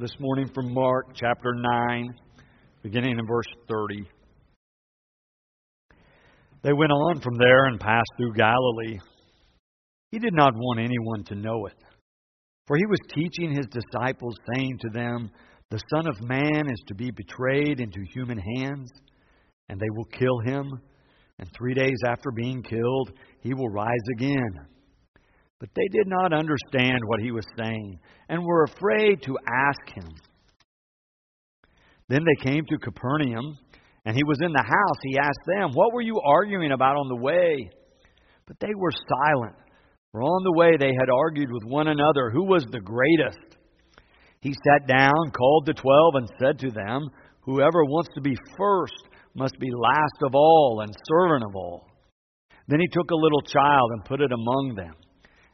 this morning from Mark chapter 9, beginning in verse 30. They went on from there and passed through Galilee. He did not want anyone to know it, for he was teaching his disciples, saying to them, The Son of Man is to be betrayed into human hands, and they will kill him, and three days after being killed, he will rise again. But they did not understand what he was saying, and were afraid to ask him. Then they came to Capernaum. And he was in the house. He asked them, What were you arguing about on the way? But they were silent. For on the way they had argued with one another who was the greatest. He sat down, called the twelve, and said to them, Whoever wants to be first must be last of all and servant of all. Then he took a little child and put it among them.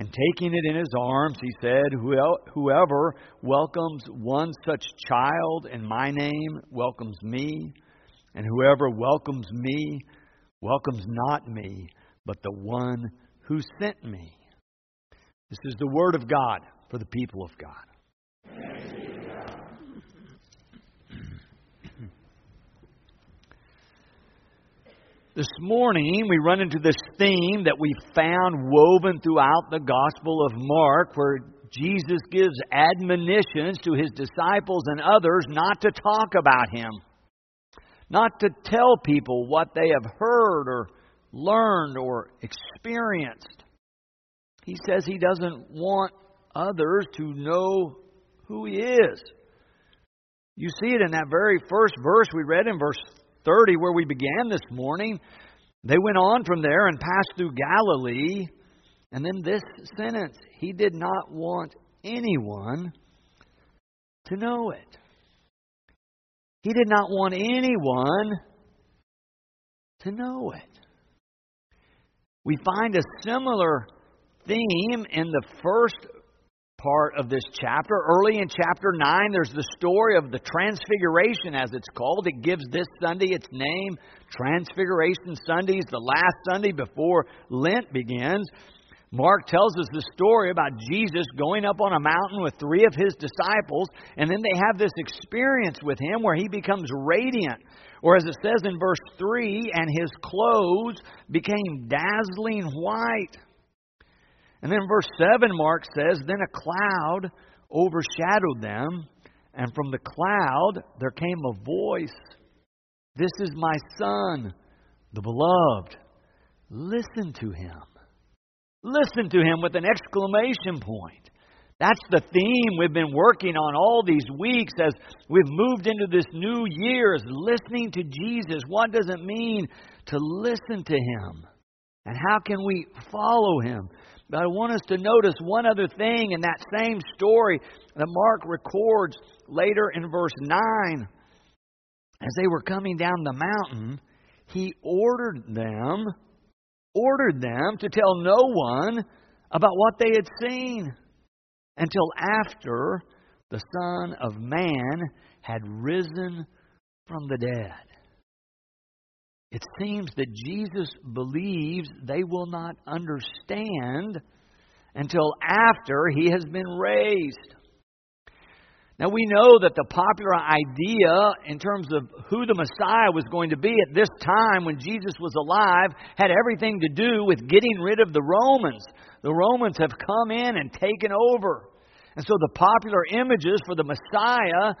And taking it in his arms, he said, Whoever welcomes one such child in my name welcomes me. And whoever welcomes me welcomes not me, but the one who sent me. This is the word of God for the people of God. This morning, we run into this theme that we found woven throughout the Gospel of Mark, where Jesus gives admonitions to his disciples and others not to talk about him not to tell people what they have heard or learned or experienced. He says he doesn't want others to know who he is. You see it in that very first verse we read in verse 30 where we began this morning. They went on from there and passed through Galilee. And then this sentence, he did not want anyone to know it. He did not want anyone to know it. We find a similar theme in the first part of this chapter. Early in chapter 9, there's the story of the Transfiguration, as it's called. It gives this Sunday its name, Transfiguration Sundays, the last Sunday before Lent begins. Mark tells us the story about Jesus going up on a mountain with three of his disciples, and then they have this experience with him where he becomes radiant. Or as it says in verse 3, and his clothes became dazzling white. And then verse 7, Mark says, Then a cloud overshadowed them, and from the cloud there came a voice This is my Son, the beloved. Listen to him. Listen to him with an exclamation point. That's the theme we've been working on all these weeks as we've moved into this new year is listening to Jesus. What does it mean to listen to him? And how can we follow him? But I want us to notice one other thing in that same story that Mark records later in verse 9. As they were coming down the mountain, he ordered them ordered them to tell no one about what they had seen until after the Son of Man had risen from the dead. It seems that Jesus believes they will not understand until after he has been raised. Now, we know that the popular idea in terms of who the Messiah was going to be at this time when Jesus was alive had everything to do with getting rid of the Romans. The Romans have come in and taken over. And so the popular images for the Messiah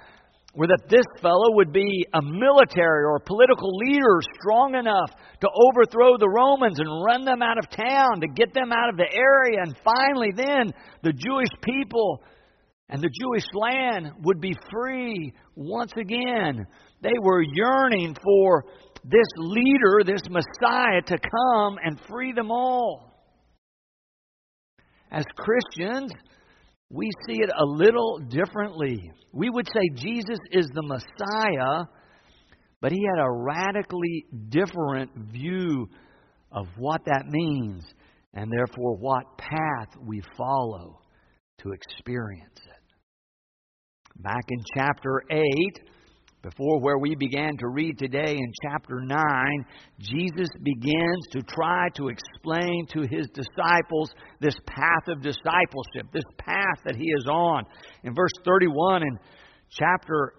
were that this fellow would be a military or political leader strong enough to overthrow the Romans and run them out of town, to get them out of the area, and finally, then the Jewish people and the Jewish land would be free once again. They were yearning for this leader, this Messiah, to come and free them all. As Christians, we see it a little differently. We would say Jesus is the Messiah, but he had a radically different view of what that means and therefore what path we follow to experience it. Back in chapter 8, before where we began to read today in chapter 9, Jesus begins to try to explain to his disciples this path of discipleship, this path that he is on. In verse 31 in chapter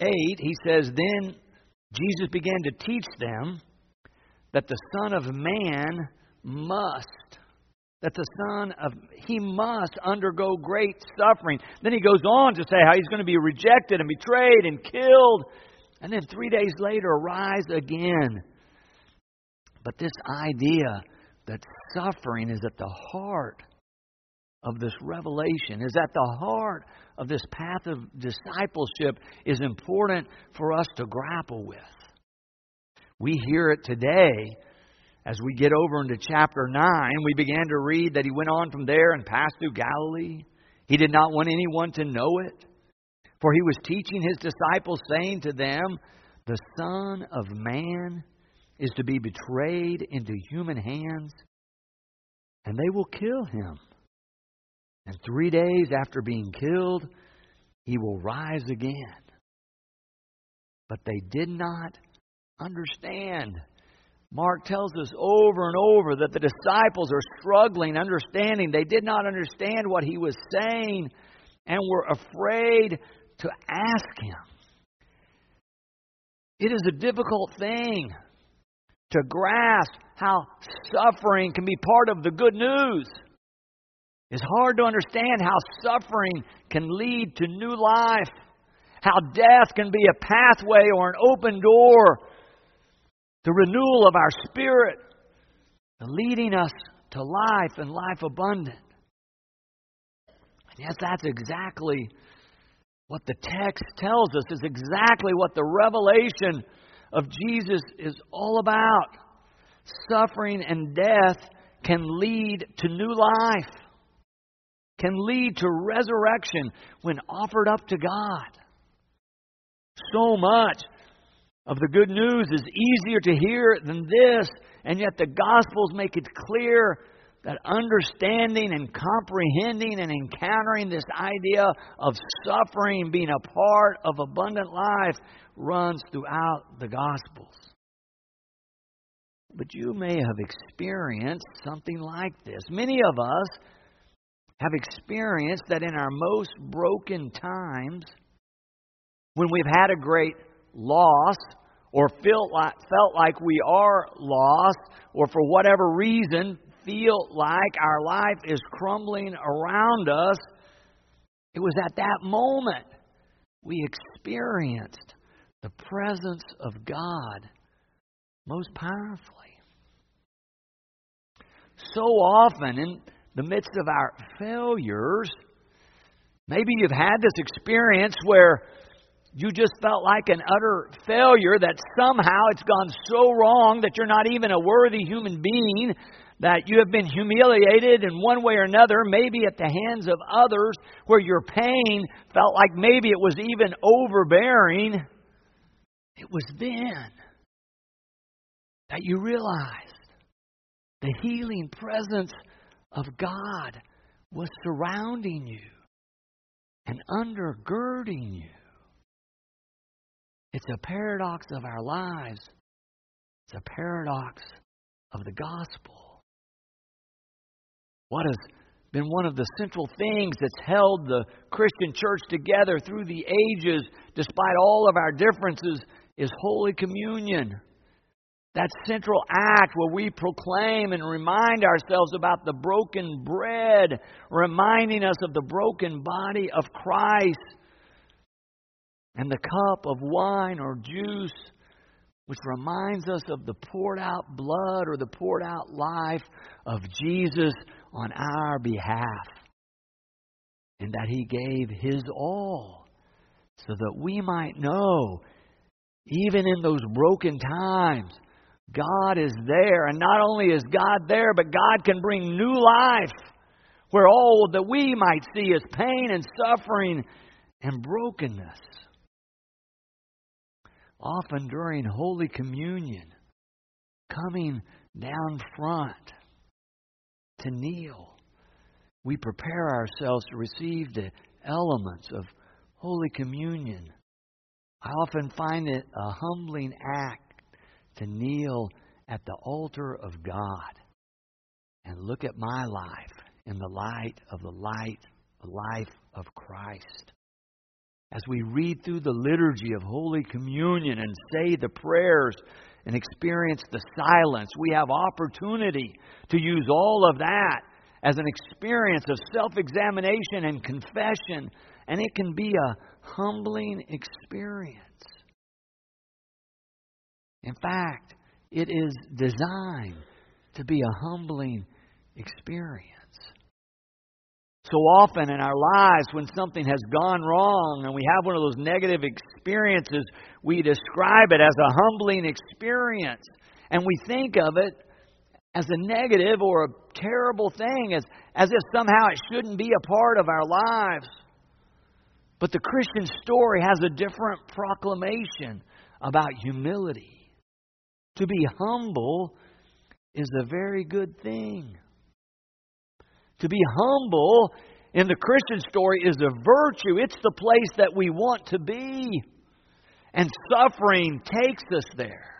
8, he says, Then Jesus began to teach them that the Son of Man must, that the Son of, he must undergo great suffering. Then he goes on to say how he's going to be rejected and betrayed and killed, and then three days later rise again. But this idea that suffering is at the heart of this revelation, is at the heart of this path of discipleship, is important for us to grapple with. We hear it today as we get over into chapter 9. We began to read that he went on from there and passed through Galilee. He did not want anyone to know it, for he was teaching his disciples, saying to them, The Son of Man is to be betrayed into human hands, and they will kill him. And three days after being killed, he will rise again. But they did not understand. Mark tells us over and over that the disciples are struggling, understanding. They did not understand what he was saying and were afraid to ask him. It is a difficult thing to grasp how suffering can be part of the good news. It's hard to understand how suffering can lead to new life, how death can be a pathway or an open door, the renewal of our spirit, leading us to life and life abundant. And yes, that's exactly what the text tells us, is exactly what the revelation of Jesus is all about. Suffering and death can lead to new life, can lead to resurrection when offered up to God. So much of the good news is easier to hear than this, and yet the Gospels make it clear that understanding and comprehending and encountering this idea of suffering being a part of abundant life runs throughout the Gospels. But you may have experienced something like this. Many of us have experienced that in our most broken times, when we've had a great loss, or felt like, felt like we are lost, or for whatever reason feel like our life is crumbling around us, it was at that moment we experienced the presence of God most powerfully. So often, in the midst of our failures, maybe you've had this experience where you just felt like an utter failure, that somehow it's gone so wrong that you're not even a worthy human being, that you have been humiliated in one way or another, maybe at the hands of others, where your pain felt like maybe it was even overbearing. It was then that you realized the healing presence of God was surrounding you and undergirding you. It's a paradox of our lives. It's a paradox of the gospel. What has been one of the central things that's held the Christian church together through the ages, despite all of our differences, is Holy Communion. That central act where we proclaim and remind ourselves about the broken bread, reminding us of the broken body of Christ and the cup of wine or juice, which reminds us of the poured out blood or the poured out life of Jesus on our behalf. And that He gave His all so that we might know, even in those broken times, God is there. And not only is God there, but God can bring new life where all that we might see is pain and suffering and brokenness often during Holy Communion, coming down front to kneel. We prepare ourselves to receive the elements of Holy Communion. I often find it a humbling act to kneel at the altar of God and look at my life in the light of the light, the life of Christ. As we read through the liturgy of Holy Communion and say the prayers and experience the silence, we have opportunity to use all of that as an experience of self examination and confession, and it can be a humbling experience. In fact, it is designed to be a humbling experience. So often in our lives, when something has gone wrong and we have one of those negative experiences, we describe it as a humbling experience. And we think of it as a negative or a terrible thing, as, as if somehow it shouldn't be a part of our lives. But the Christian story has a different proclamation about humility. To be humble is a very good thing. To be humble in the Christian story is a virtue. It's the place that we want to be. And suffering takes us there.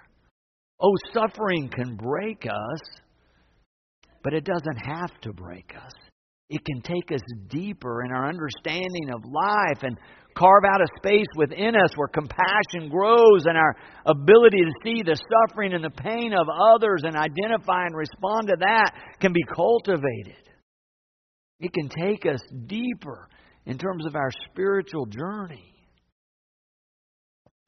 Oh, suffering can break us, but it doesn't have to break us. It can take us deeper in our understanding of life and carve out a space within us where compassion grows and our ability to see the suffering and the pain of others and identify and respond to that can be cultivated. It can take us deeper in terms of our spiritual journey.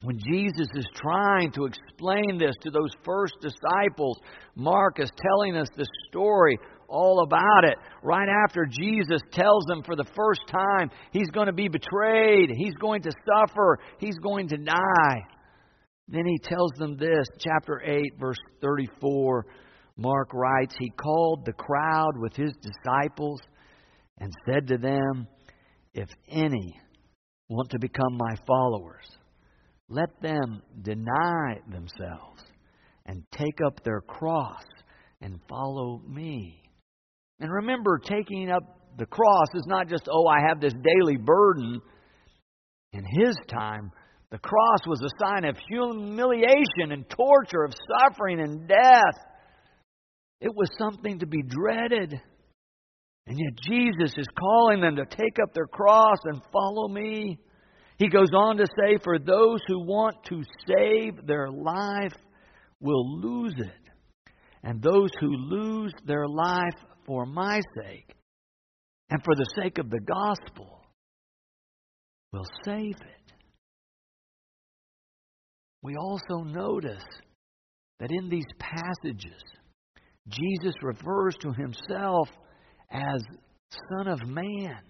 When Jesus is trying to explain this to those first disciples, Mark is telling us the story all about it. Right after Jesus tells them for the first time he's going to be betrayed, he's going to suffer, he's going to die. Then he tells them this, chapter 8, verse 34. Mark writes, He called the crowd with his disciples and said to them, If any want to become my followers, let them deny themselves and take up their cross and follow me. And remember, taking up the cross is not just, oh, I have this daily burden. In his time, the cross was a sign of humiliation and torture, of suffering and death. It was something to be dreaded. And yet Jesus is calling them to take up their cross and follow me. He goes on to say, For those who want to save their life will lose it. And those who lose their life for my sake and for the sake of the gospel will save it. We also notice that in these passages, Jesus refers to himself as Son of Man.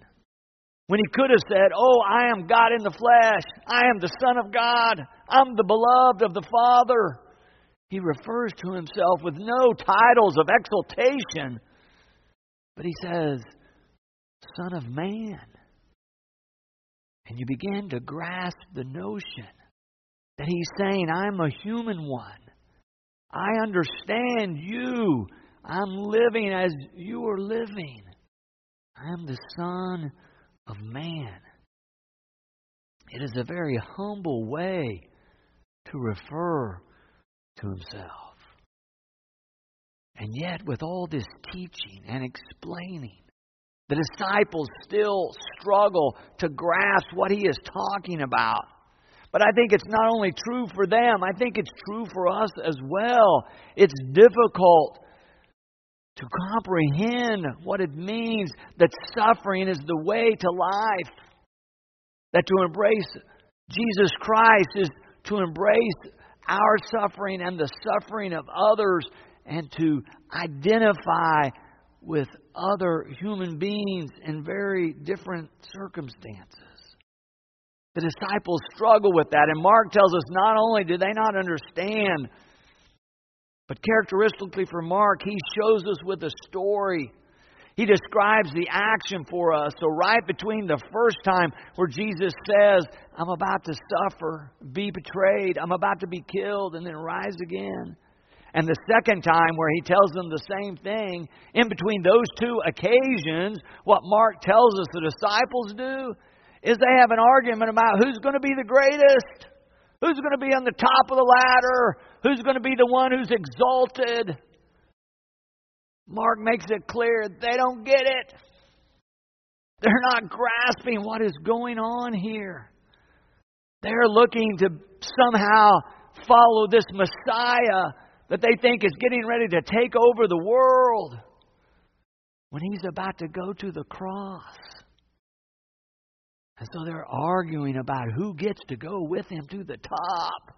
When he could have said, Oh, I am God in the flesh, I am the Son of God, I'm the beloved of the Father. He refers to himself with no titles of exaltation, but he says, Son of Man. And you begin to grasp the notion that he's saying, I'm a human one. I understand you I'm living as you are living. I am the Son of Man. It is a very humble way to refer to himself. And yet, with all this teaching and explaining, the disciples still struggle to grasp what he is talking about. But I think it's not only true for them, I think it's true for us as well. It's difficult to comprehend what it means that suffering is the way to life. That to embrace Jesus Christ is to embrace our suffering and the suffering of others and to identify with other human beings in very different circumstances. The disciples struggle with that, and Mark tells us not only do they not understand but characteristically for Mark, he shows us with a story. He describes the action for us. So, right between the first time where Jesus says, I'm about to suffer, be betrayed, I'm about to be killed, and then rise again. And the second time where he tells them the same thing, in between those two occasions, what Mark tells us the disciples do is they have an argument about who's going to be the greatest. Who's going to be on the top of the ladder? Who's going to be the one who's exalted? Mark makes it clear they don't get it. They're not grasping what is going on here. They're looking to somehow follow this Messiah that they think is getting ready to take over the world when he's about to go to the cross. And so they're arguing about who gets to go with him to the top.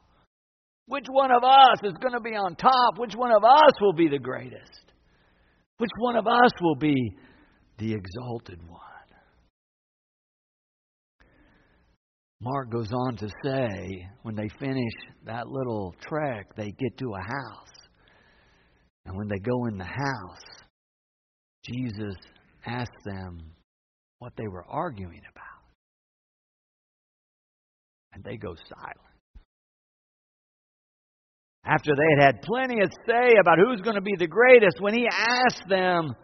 Which one of us is going to be on top? Which one of us will be the greatest? Which one of us will be the exalted one? Mark goes on to say when they finish that little trek, they get to a house. And when they go in the house, Jesus asks them what they were arguing about. And they go silent. After they had had plenty of say about who's going to be the greatest, when he asked them,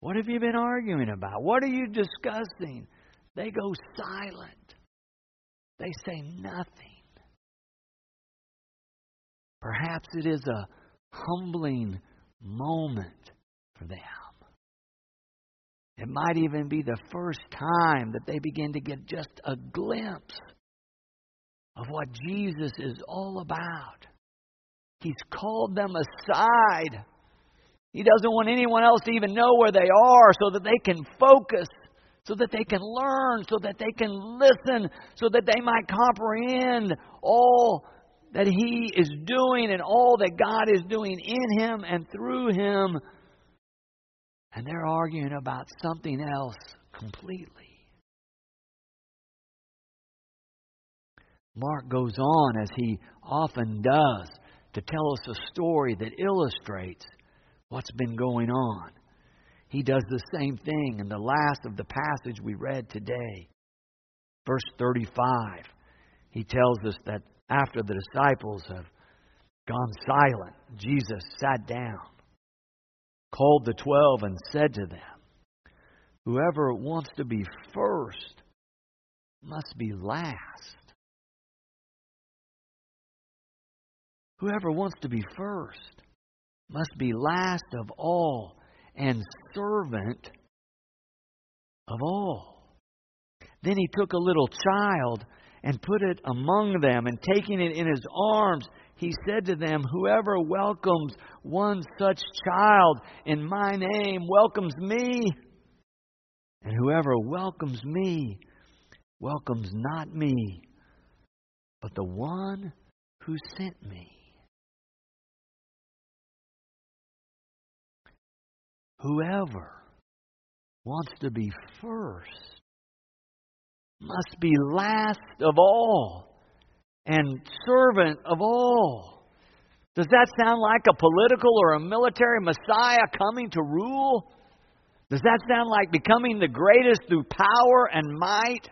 What have you been arguing about? What are you discussing? They go silent. They say nothing. Perhaps it is a humbling moment for them. It might even be the first time that they begin to get just a glimpse of what Jesus is all about. He's called them aside. He doesn't want anyone else to even know where they are so that they can focus, so that they can learn, so that they can listen, so that they might comprehend all that He is doing and all that God is doing in Him and through Him. And they're arguing about something else completely. Mark goes on, as he often does, to tell us a story that illustrates what's been going on. He does the same thing in the last of the passage we read today. Verse 35. He tells us that after the disciples have gone silent, Jesus sat down, called the twelve, and said to them, Whoever wants to be first must be last. Whoever wants to be first must be last of all and servant of all. Then he took a little child and put it among them, and taking it in his arms, he said to them, Whoever welcomes one such child in my name welcomes me. And whoever welcomes me welcomes not me, but the one who sent me. Whoever wants to be first must be last of all and servant of all. Does that sound like a political or a military Messiah coming to rule? Does that sound like becoming the greatest through power and might,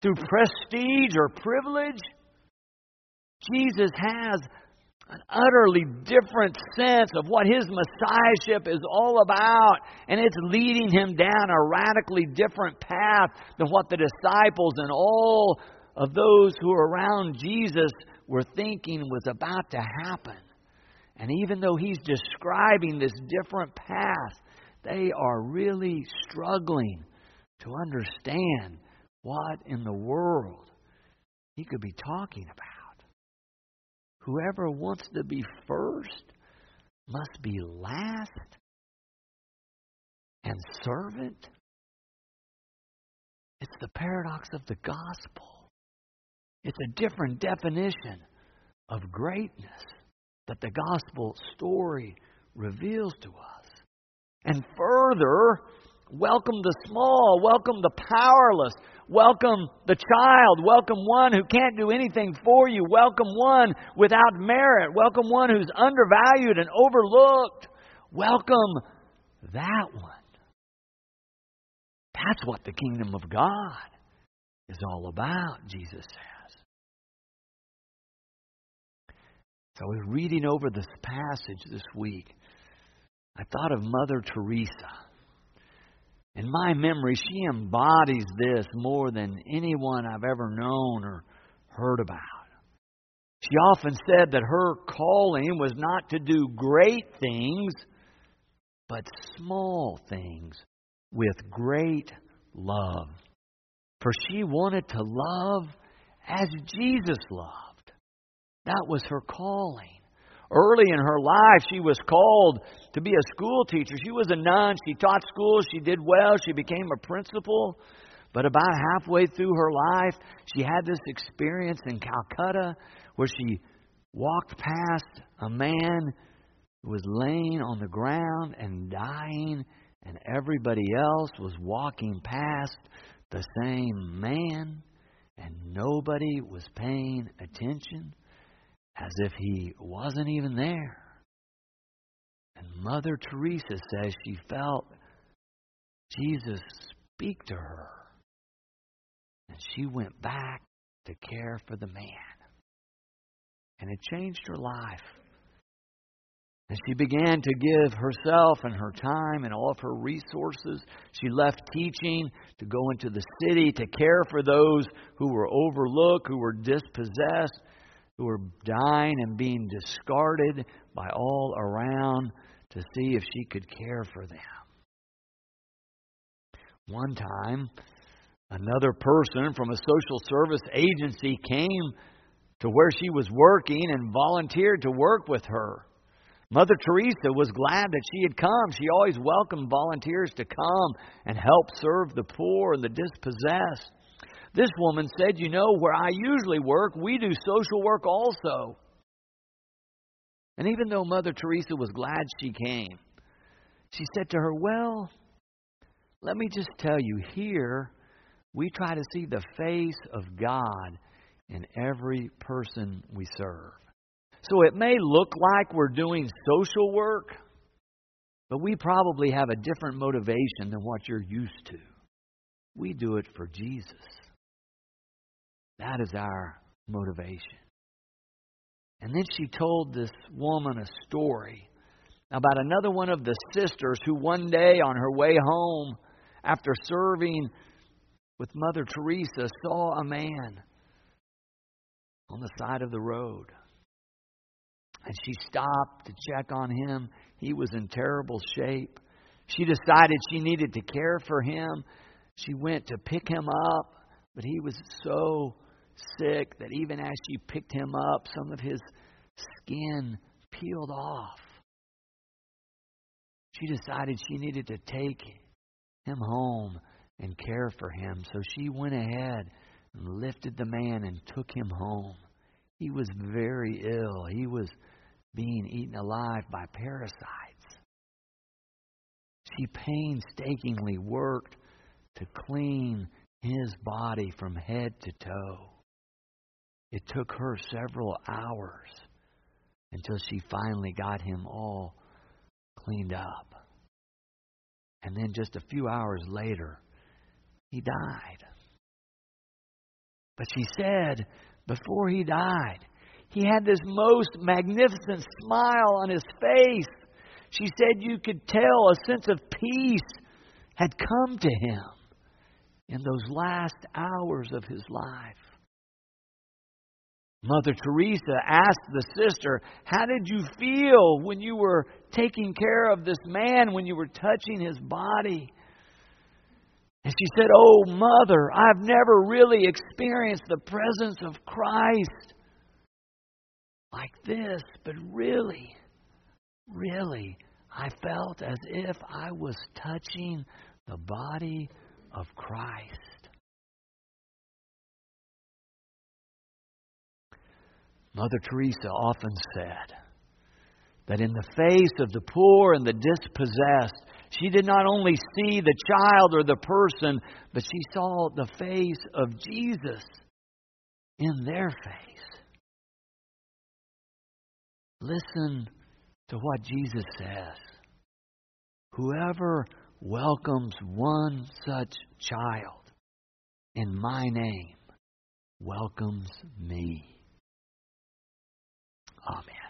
through prestige or privilege? Jesus has an utterly different sense of what his messiahship is all about, and it's leading him down a radically different path than what the disciples and all of those who are around Jesus were thinking was about to happen. And even though he's describing this different path, they are really struggling to understand what in the world he could be talking about. Whoever wants to be first must be last and servant. It's the paradox of the gospel. It's a different definition of greatness that the gospel story reveals to us. And further, welcome the small, welcome the powerless, Welcome the child. Welcome one who can't do anything for you. Welcome one without merit. Welcome one who's undervalued and overlooked. Welcome that one. That's what the kingdom of God is all about, Jesus says. So I was reading over this passage this week. I thought of Mother Teresa. In my memory, she embodies this more than anyone I've ever known or heard about. She often said that her calling was not to do great things, but small things with great love. For she wanted to love as Jesus loved. That was her calling. Early in her life, she was called to be a school teacher. She was a nun. She taught school. She did well. She became a principal. But about halfway through her life, she had this experience in Calcutta where she walked past a man who was laying on the ground and dying, and everybody else was walking past the same man, and nobody was paying attention as if he wasn't even there. And Mother Teresa says she felt Jesus speak to her. And she went back to care for the man. And it changed her life. And she began to give herself and her time and all of her resources. She left teaching to go into the city to care for those who were overlooked, who were dispossessed, who were dying and being discarded by all around to see if she could care for them. One time, another person from a social service agency came to where she was working and volunteered to work with her. Mother Teresa was glad that she had come. She always welcomed volunteers to come and help serve the poor and the dispossessed. This woman said, You know, where I usually work, we do social work also. And even though Mother Teresa was glad she came, she said to her, Well, let me just tell you, here we try to see the face of God in every person we serve. So it may look like we're doing social work, but we probably have a different motivation than what you're used to. We do it for Jesus. That is our motivation. And then she told this woman a story about another one of the sisters who one day on her way home after serving with Mother Teresa saw a man on the side of the road. And she stopped to check on him. He was in terrible shape. She decided she needed to care for him. She went to pick him up, but he was so sick that even as she picked him up, some of his skin peeled off. She decided she needed to take him home and care for him. So she went ahead and lifted the man and took him home. He was very ill. He was being eaten alive by parasites. She painstakingly worked to clean his body from head to toe. It took her several hours until she finally got him all cleaned up. And then just a few hours later, he died. But she said, before he died, he had this most magnificent smile on his face. She said you could tell a sense of peace had come to him in those last hours of his life. Mother Teresa asked the sister, How did you feel when you were taking care of this man, when you were touching his body? And she said, Oh, Mother, I've never really experienced the presence of Christ like this, but really, really, I felt as if I was touching the body of Christ. Mother Teresa often said that in the face of the poor and the dispossessed, she did not only see the child or the person, but she saw the face of Jesus in their face. Listen to what Jesus says. Whoever welcomes one such child in my name welcomes me. Amen.